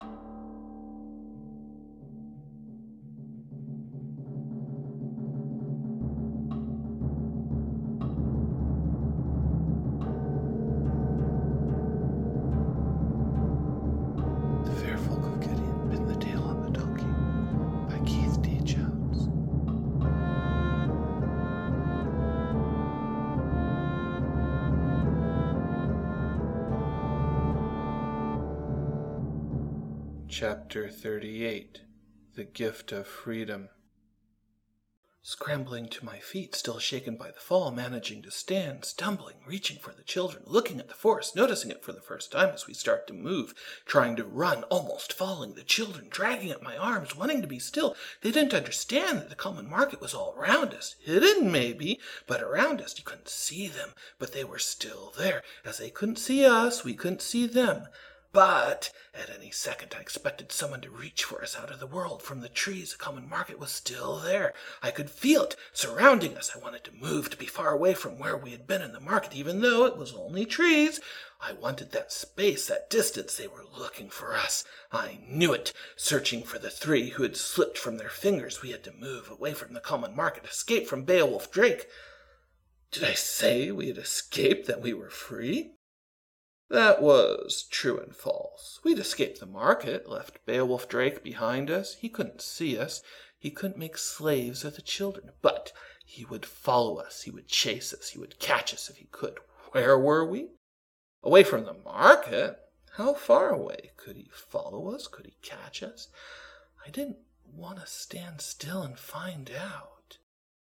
The Chapter 38 The Gift of Freedom. Scrambling to my feet, still shaken by the fall, managing to stand, stumbling, reaching for the children, looking at the forest, noticing it for the first time as we start to move, trying to run, almost falling, the children dragging at my arms, wanting to be still. They didn't understand that the common market was all around us, hidden maybe, but around us. You couldn't see them, but they were still there. As they couldn't see us, we couldn't see them. But at any second I expected someone to reach for us out of the world from the trees. The common market was still there. I could feel it surrounding us. I wanted to move to be far away from where we had been in the market, even though it was only trees. I wanted that space, that distance. They were looking for us. I knew it. Searching for the three who had slipped from their fingers, we had to move away from the common market, escape from Beowulf Drake. Did I say we had escaped, that we were free? That was true and false. We'd escaped the market, left Beowulf Drake behind us. He couldn't see us. He couldn't make slaves of the children. But he would follow us. He would chase us. He would catch us if he could. Where were we? Away from the market? How far away? Could he follow us? Could he catch us? I didn't want to stand still and find out.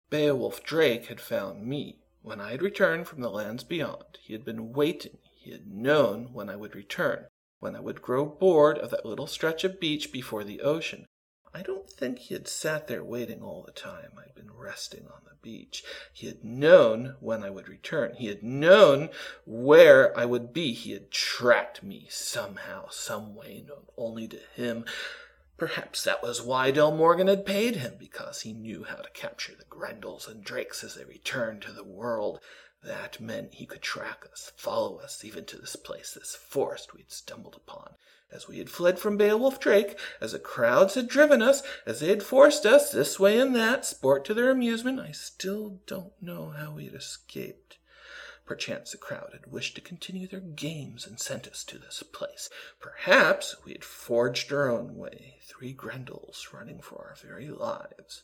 Beowulf Drake had found me. When I had returned from the lands beyond, he had been waiting. He had known when I would return, when I would grow bored of that little stretch of beach before the ocean. I don't think he had sat there waiting all the time I'd been resting on the beach. He had known when I would return. He had known where I would be. He had tracked me somehow, some way known only to him. Perhaps that was why Del Morgan had paid him, because he knew how to capture the Grendels and Drakes as they returned to the world. That meant he could track us, follow us, even to this place, this forest we had stumbled upon. As we had fled from Beowulf Drake, as the crowds had driven us, as they had forced us this way and that, sport to their amusement, I still don't know how we had escaped. Perchance the crowd had wished to continue their games and sent us to this place. Perhaps we had forged our own way, three Grendels running for our very lives.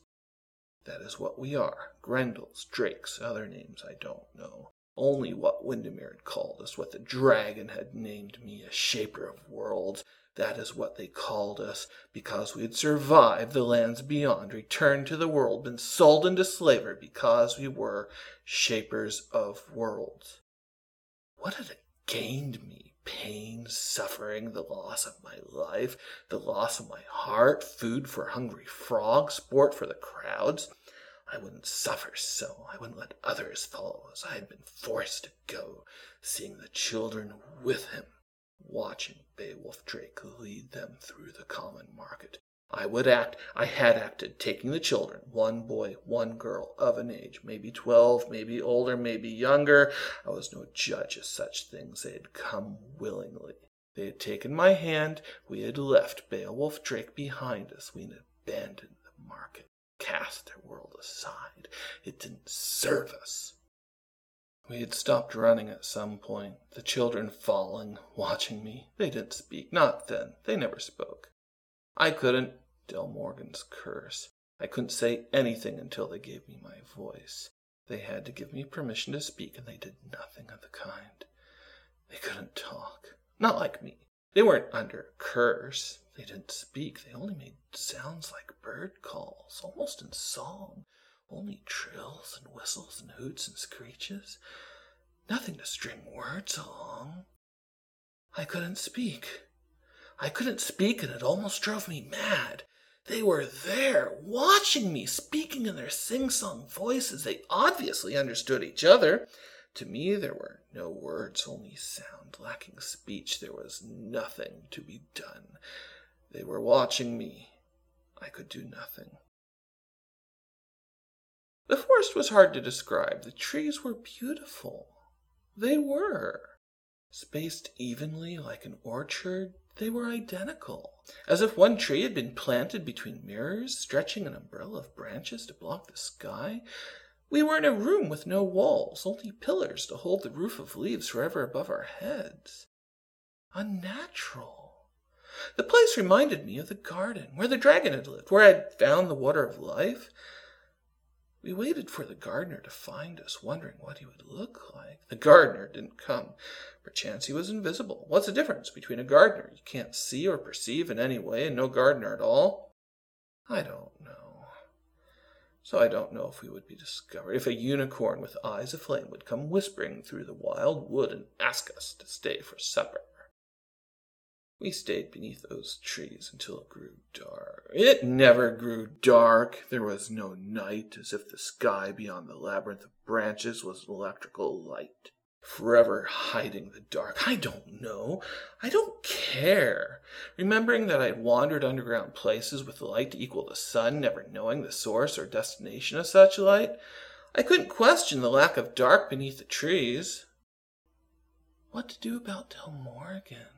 That is what we are. Grendels, Drakes, other names I don't know. Only what Windermere had called us, what the dragon had named me, a shaper of worlds. That is what they called us, because we had survived the lands beyond, returned to the world, been sold into slavery, because we were shapers of worlds. What had it gained me? Pain, suffering, the loss of my life, the loss of my heart, food for hungry frogs, sport for the crowds. I wouldn't suffer so. I wouldn't let others follow as I had been forced to go, seeing the children with him, watching Beowulf Drake lead them through the common market. I would act, I had acted, taking the children, one boy, one girl, of an age, maybe twelve, maybe older, maybe younger. I was no judge of such things. They had come willingly. They had taken my hand. We had left Beowulf Drake behind us. We had abandoned the market, cast their world aside. It didn't serve us. We had stopped running at some point, the children falling, watching me. They didn't speak, not then. They never spoke. I couldn't, Del Morgan's curse. I couldn't say anything until they gave me my voice. They had to give me permission to speak, and they did nothing of the kind. They couldn't talk. Not like me. They weren't under curse. They didn't speak. They only made sounds like bird calls, almost in song. Only trills and whistles and hoots and screeches. Nothing to string words along. I couldn't speak. I couldn't speak, and it almost drove me mad. They were there, watching me, speaking in their sing song voices. They obviously understood each other. To me, there were no words, only sound. Lacking speech, there was nothing to be done. They were watching me. I could do nothing. The forest was hard to describe. The trees were beautiful. They were. Spaced evenly like an orchard, They were identical, as if one tree had been planted between mirrors, stretching an umbrella of branches to block the sky. We were in a room with no walls, only pillars to hold the roof of leaves forever above our heads. Unnatural. The place reminded me of the garden where the dragon had lived, where I had found the water of life. We waited for the gardener to find us, wondering what he would look like. The gardener didn't come. Perchance he was invisible. What's the difference between a gardener you can't see or perceive in any way and no gardener at all? I don't know. So I don't know if we would be discovered, if a unicorn with eyes aflame would come whispering through the wild wood and ask us to stay for supper. We stayed beneath those trees until it grew dark. It never grew dark. There was no night, as if the sky beyond the labyrinth of branches was electrical light. Forever hiding the dark. I don't know. I don't care. Remembering that I had wandered underground places with light to equal the sun, never knowing the source or destination of such light, I couldn't question the lack of dark beneath the trees. What to do about Del Morgan?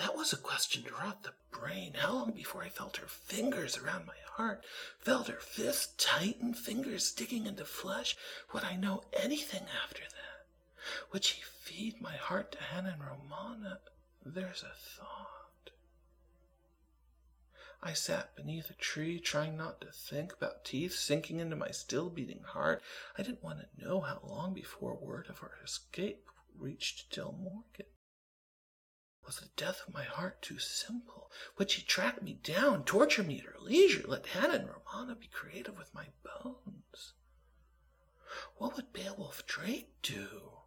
That was a question rot the brain. How long before I felt her fingers around my heart, felt her fists tighten, fingers digging into flesh? Would I know anything after that? Would she feed my heart to Hannah and Romana? There's a thought. I sat beneath a tree, trying not to think about teeth sinking into my still beating heart. I didn't want to know how long before word of our escape reached Del Morgan. Was the death of my heart too simple? Would she track me down, torture me at her leisure, let Hannah and Romana be creative with my bones? What would Beowulf Drake do?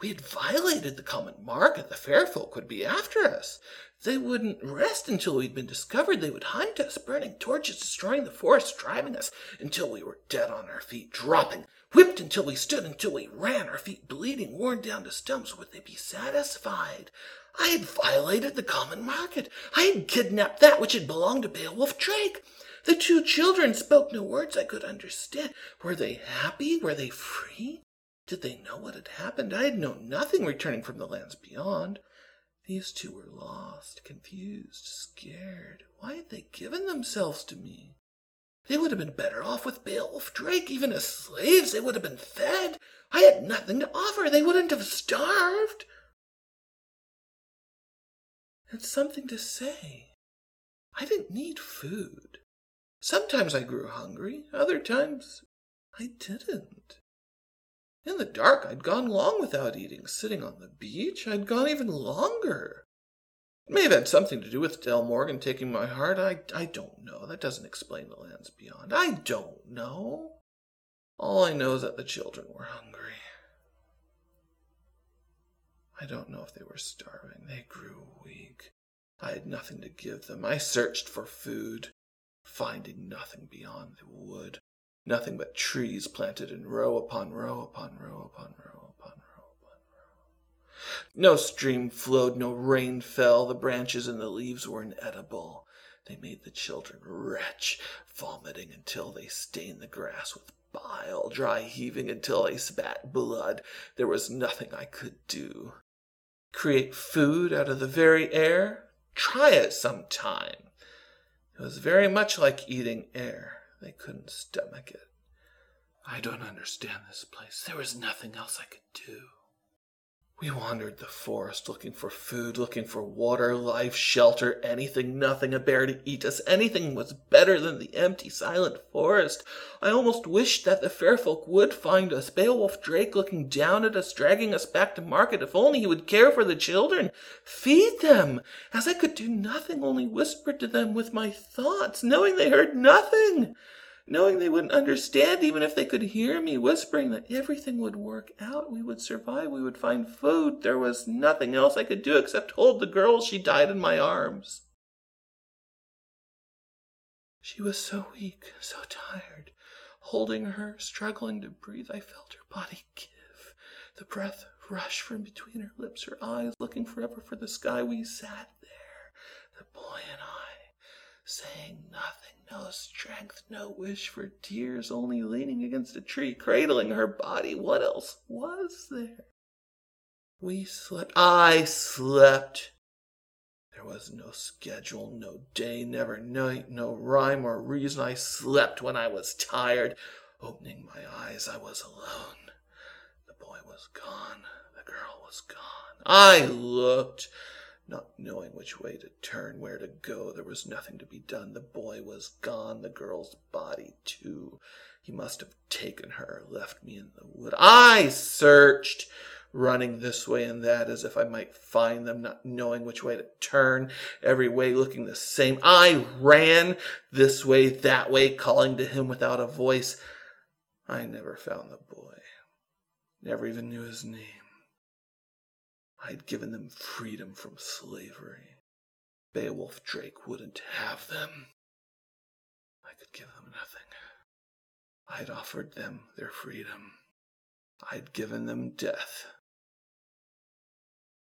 We had violated the common market. The fair folk would be after us. They wouldn't rest until we'd been discovered. They would hunt us, burning torches, destroying the forest, driving us until we were dead on our feet, dropping, whipped until we stood, until we ran, our feet bleeding, worn down to stumps. Would they be satisfied? I had violated the common market. I had kidnapped that which had belonged to Beowulf Drake. The two children spoke no words I could understand. Were they happy? Were they free? Did they know what had happened? I had known nothing returning from the lands beyond. These two were lost, confused, scared. Why had they given themselves to me? They would have been better off with Beowulf Drake, even as slaves. They would have been fed. I had nothing to offer. They wouldn't have starved. It's something to say. I didn't need food. Sometimes I grew hungry, other times I didn't. In the dark, I'd gone long without eating. Sitting on the beach, I'd gone even longer. It may have had something to do with Del Morgan taking my heart. I, I don't know. That doesn't explain the lands beyond. I don't know. All I know is that the children were hungry. I don't know if they were starving. They grew weak. I had nothing to give them. I searched for food, finding nothing beyond the wood, nothing but trees planted in row upon row upon row upon row upon row upon row. No stream flowed, no rain fell. The branches and the leaves were inedible. They made the children retch, vomiting until they stained the grass with bile, dry heaving until they spat blood. There was nothing I could do. Create food out of the very air? Try it some time. It was very much like eating air. They couldn't stomach it. I don't understand this place. There was nothing else I could do. We wandered the forest looking for food, looking for water, life, shelter, anything, nothing, a bear to eat us. Anything was better than the empty, silent forest. I almost wished that the fair folk would find us. Beowulf Drake looking down at us, dragging us back to market. If only he would care for the children, feed them, as I could do nothing, only whispered to them with my thoughts, knowing they heard nothing knowing they wouldn't understand even if they could hear me whispering that everything would work out, we would survive, we would find food. There was nothing else I could do except hold the girl she died in my arms. She was so weak, so tired. Holding her, struggling to breathe, I felt her body give. The breath rush from between her lips, her eyes looking forever for the sky. We sat there, the boy and saying nothing no strength, no wish for tears, only leaning against a tree, cradling her body. What else was there? We slept. I slept. There was no schedule, no day, never night, no rhyme or reason. I slept when I was tired. Opening my eyes, I was alone. The boy was gone. The girl was gone. I looked, not knowing which way to turn, where to go. There was nothing to be done. The boy was gone. The girl's body, too. He must have taken her, left me in the wood. I searched running this way and that as if I might find them, not knowing which way to turn, every way looking the same. I ran this way, that way, calling to him without a voice. I never found the boy, never even knew his name. I had given them freedom from slavery. Beowulf Drake wouldn't have them. I could give them nothing. I'd offered them their freedom. I'd given them death.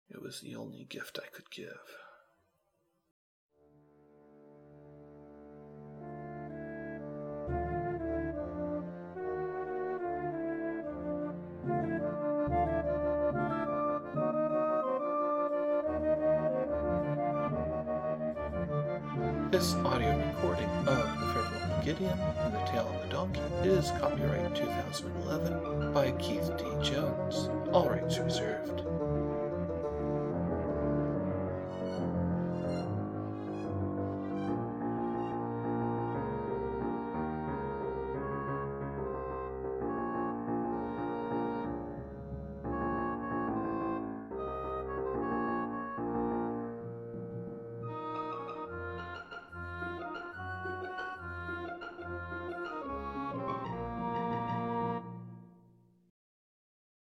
It was the only gift I could give. This audio recording of The Faire Folk of Gideon and The Tale of the Donkey is copyright 2011 by Keith D. Jones. All rights reserved.